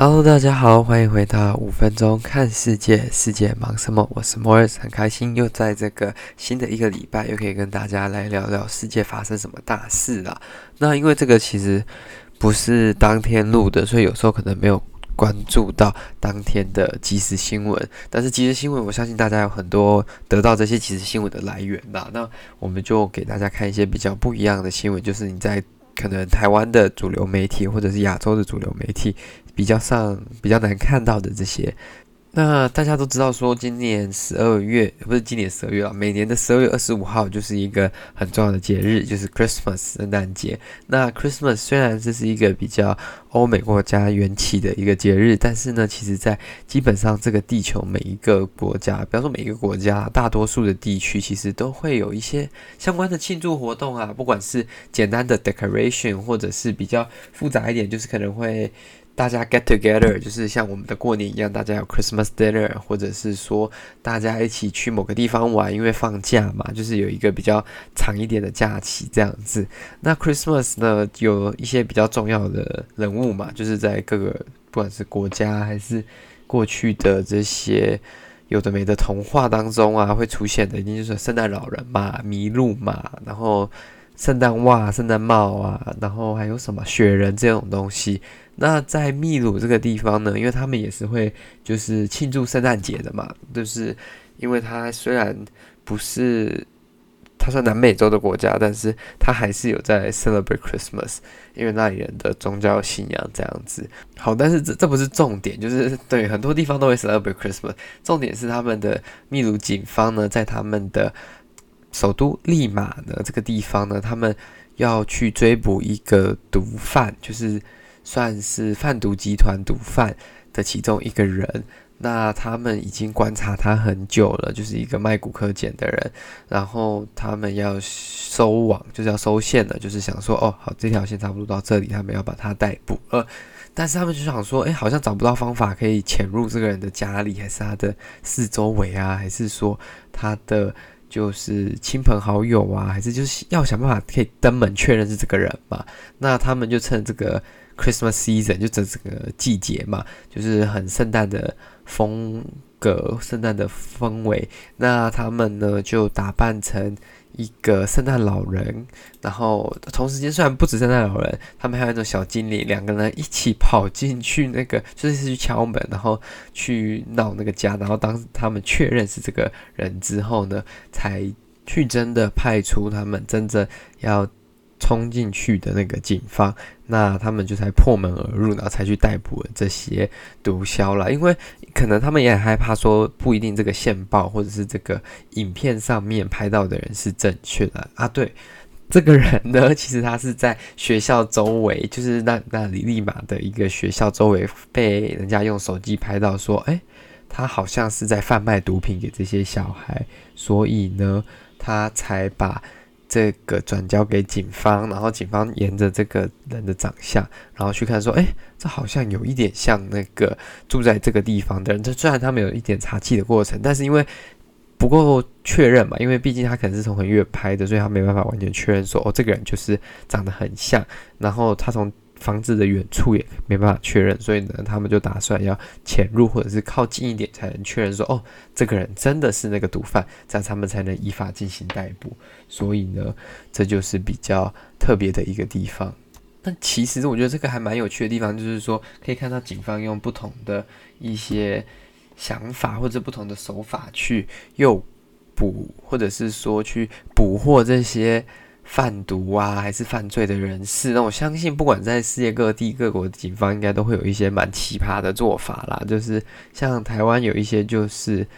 Hello，大家好，欢迎回到五分钟看世界，世界忙什么？我是 Morris，很开心又在这个新的一个礼拜，又可以跟大家来聊聊世界发生什么大事了。那因为这个其实不是当天录的，所以有时候可能没有关注到当天的即时新闻。但是即时新闻，我相信大家有很多得到这些即时新闻的来源啦。那我们就给大家看一些比较不一样的新闻，就是你在可能台湾的主流媒体或者是亚洲的主流媒体。比较上比较难看到的这些，那大家都知道说，今年十二月不是今年十二月啊，每年的十二月二十五号就是一个很重要的节日，就是 Christmas 圣诞节。那 Christmas 虽然这是一个比较欧美国家缘起的一个节日，但是呢，其实在基本上这个地球每一个国家，比方说每一个国家，大多数的地区其实都会有一些相关的庆祝活动啊，不管是简单的 decoration，或者是比较复杂一点，就是可能会。大家 get together 就是像我们的过年一样，大家有 Christmas dinner，或者是说大家一起去某个地方玩，因为放假嘛，就是有一个比较长一点的假期这样子。那 Christmas 呢，有一些比较重要的人物嘛，就是在各个不管是国家还是过去的这些有的没的童话当中啊，会出现的，一定就是圣诞老人嘛、麋鹿嘛，然后圣诞袜、圣诞帽啊，然后还有什么雪人这种东西。那在秘鲁这个地方呢，因为他们也是会就是庆祝圣诞节的嘛，就是因为它虽然不是它算南美洲的国家，但是它还是有在 celebrate Christmas，因为那里人的宗教信仰这样子。好，但是这这不是重点，就是对很多地方都会 celebrate Christmas，重点是他们的秘鲁警方呢，在他们的首都利马呢这个地方呢，他们要去追捕一个毒贩，就是。算是贩毒集团毒贩的其中一个人，那他们已经观察他很久了，就是一个卖古柯碱的人，然后他们要收网，就是要收线了，就是想说，哦，好，这条线差不多到这里，他们要把他逮捕了，但是他们就想说，哎，好像找不到方法可以潜入这个人的家里，还是他的四周围啊，还是说他的就是亲朋好友啊，还是就是要想办法可以登门确认是这个人嘛？那他们就趁这个。Christmas season 就整这个季节嘛，就是很圣诞的风个，圣诞的氛围。那他们呢就打扮成一个圣诞老人，然后同时间虽然不止圣诞老人，他们还有一种小精灵，两个人一起跑进去那个，就是去敲门，然后去闹那个家。然后当他们确认是这个人之后呢，才去真的派出他们真正要。冲进去的那个警方，那他们就才破门而入，然后才去逮捕了这些毒枭了。因为可能他们也很害怕，说不一定这个线报或者是这个影片上面拍到的人是正确的啊。对，这个人呢，其实他是在学校周围，就是那那里利马的一个学校周围，被人家用手机拍到，说，哎，他好像是在贩卖毒品给这些小孩，所以呢，他才把。这个转交给警方，然后警方沿着这个人的长相，然后去看说，哎，这好像有一点像那个住在这个地方的人。这虽然他们有一点查缉的过程，但是因为不够确认嘛，因为毕竟他可能是从很远拍的，所以他没办法完全确认说，哦，这个人就是长得很像。然后他从房子的远处也没办法确认，所以呢，他们就打算要潜入或者是靠近一点，才能确认说，哦，这个人真的是那个毒贩，这样他们才能依法进行逮捕。所以呢，这就是比较特别的一个地方。但其实我觉得这个还蛮有趣的地方，就是说可以看到警方用不同的一些想法或者不同的手法去诱捕，或者是说去捕获这些。贩毒啊，还是犯罪的人士，那我相信，不管在世界各地各国警方，应该都会有一些蛮奇葩的做法啦。就是像台湾有一些，就是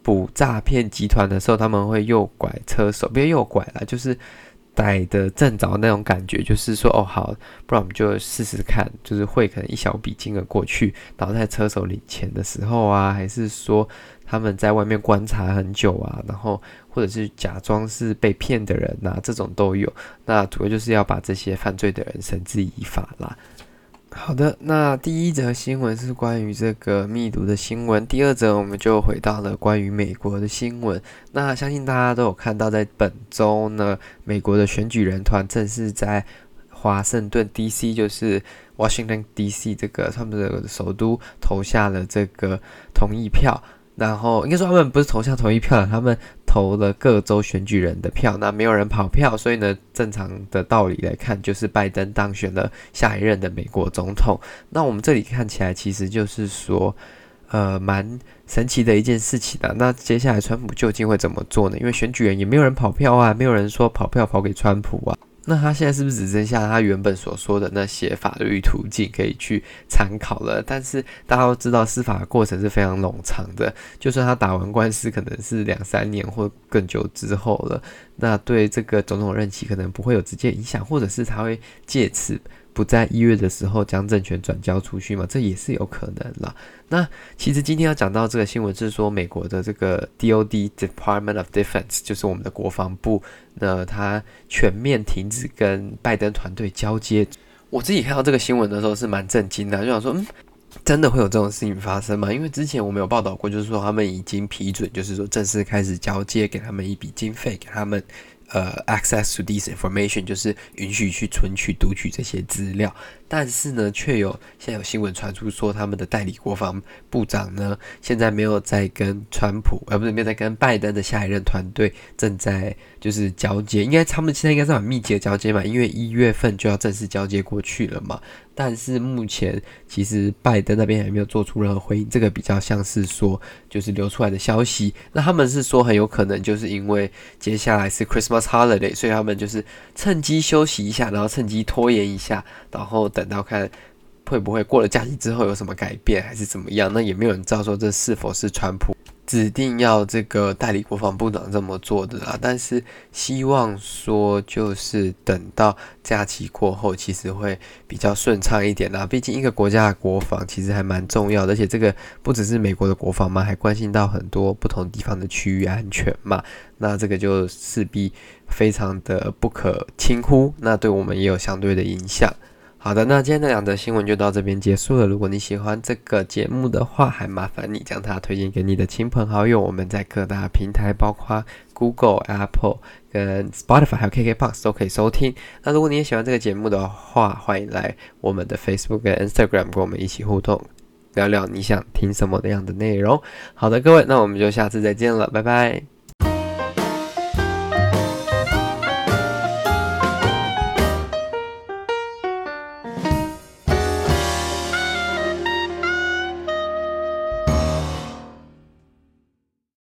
捕诈骗集团的时候，他们会诱拐车手，别诱拐啦，就是逮的正着那种感觉，就是说，哦，好，不然我们就试试看，就是汇可能一小笔金额过去，然后在车手领钱的时候啊，还是说他们在外面观察很久啊，然后。或者是假装是被骗的人呐、啊，这种都有。那主要就是要把这些犯罪的人绳之以法啦。好的，那第一则新闻是关于这个密毒的新闻。第二则我们就回到了关于美国的新闻。那相信大家都有看到，在本周呢，美国的选举人团正式在华盛顿 D.C. 就是 Washington D.C. 这个他们的首都投下了这个同意票。然后应该说他们不是投向同一票，他们投了各州选举人的票，那没有人跑票，所以呢，正常的道理来看，就是拜登当选了下一任的美国总统。那我们这里看起来，其实就是说，呃，蛮神奇的一件事情的。那接下来川普究竟会怎么做呢？因为选举人也没有人跑票啊，没有人说跑票跑给川普啊。那他现在是不是只剩下他原本所说的那些法律途径可以去参考了？但是大家都知道，司法过程是非常冗长的，就算他打完官司，可能是两三年或更久之后了。那对这个总统任期可能不会有直接影响，或者是他会借此。不在一月的时候将政权转交出去嘛？这也是有可能啦。那其实今天要讲到这个新闻是说，美国的这个 DOD Department of Defense 就是我们的国防部，那它全面停止跟拜登团队交接。我自己看到这个新闻的时候是蛮震惊的，就想说，嗯，真的会有这种事情发生吗？因为之前我们有报道过，就是说他们已经批准，就是说正式开始交接，给他们一笔经费，给他们。呃，access to this information 就是允许去存取、读取这些资料，但是呢，却有现在有新闻传出说，他们的代理国防部长呢，现在没有在跟川普，而、呃、不是没有在跟拜登的下一任团队正在就是交接，应该他们现在应该是很密集的交接嘛，因为一月份就要正式交接过去了嘛。但是目前其实拜登那边还没有做出任何回应，这个比较像是说就是流出来的消息。那他们是说很有可能就是因为接下来是 Christmas holiday，所以他们就是趁机休息一下，然后趁机拖延一下，然后等到看会不会过了假期之后有什么改变还是怎么样。那也没有人知道说这是否是川普。指定要这个代理国防部长这么做的啦，但是希望说就是等到假期过后，其实会比较顺畅一点啦。毕竟一个国家的国防其实还蛮重要的，而且这个不只是美国的国防嘛，还关心到很多不同地方的区域安全嘛。那这个就势必非常的不可轻忽，那对我们也有相对的影响。好的，那今天的两则新闻就到这边结束了。如果你喜欢这个节目的话，还麻烦你将它推荐给你的亲朋好友。我们在各大平台，包括 Google、Apple、跟 Spotify 还有 KKBOX 都可以收听。那如果你也喜欢这个节目的话，欢迎来我们的 Facebook 跟 Instagram 跟我们一起互动，聊聊你想听什么样的内容。好的，各位，那我们就下次再见了，拜拜。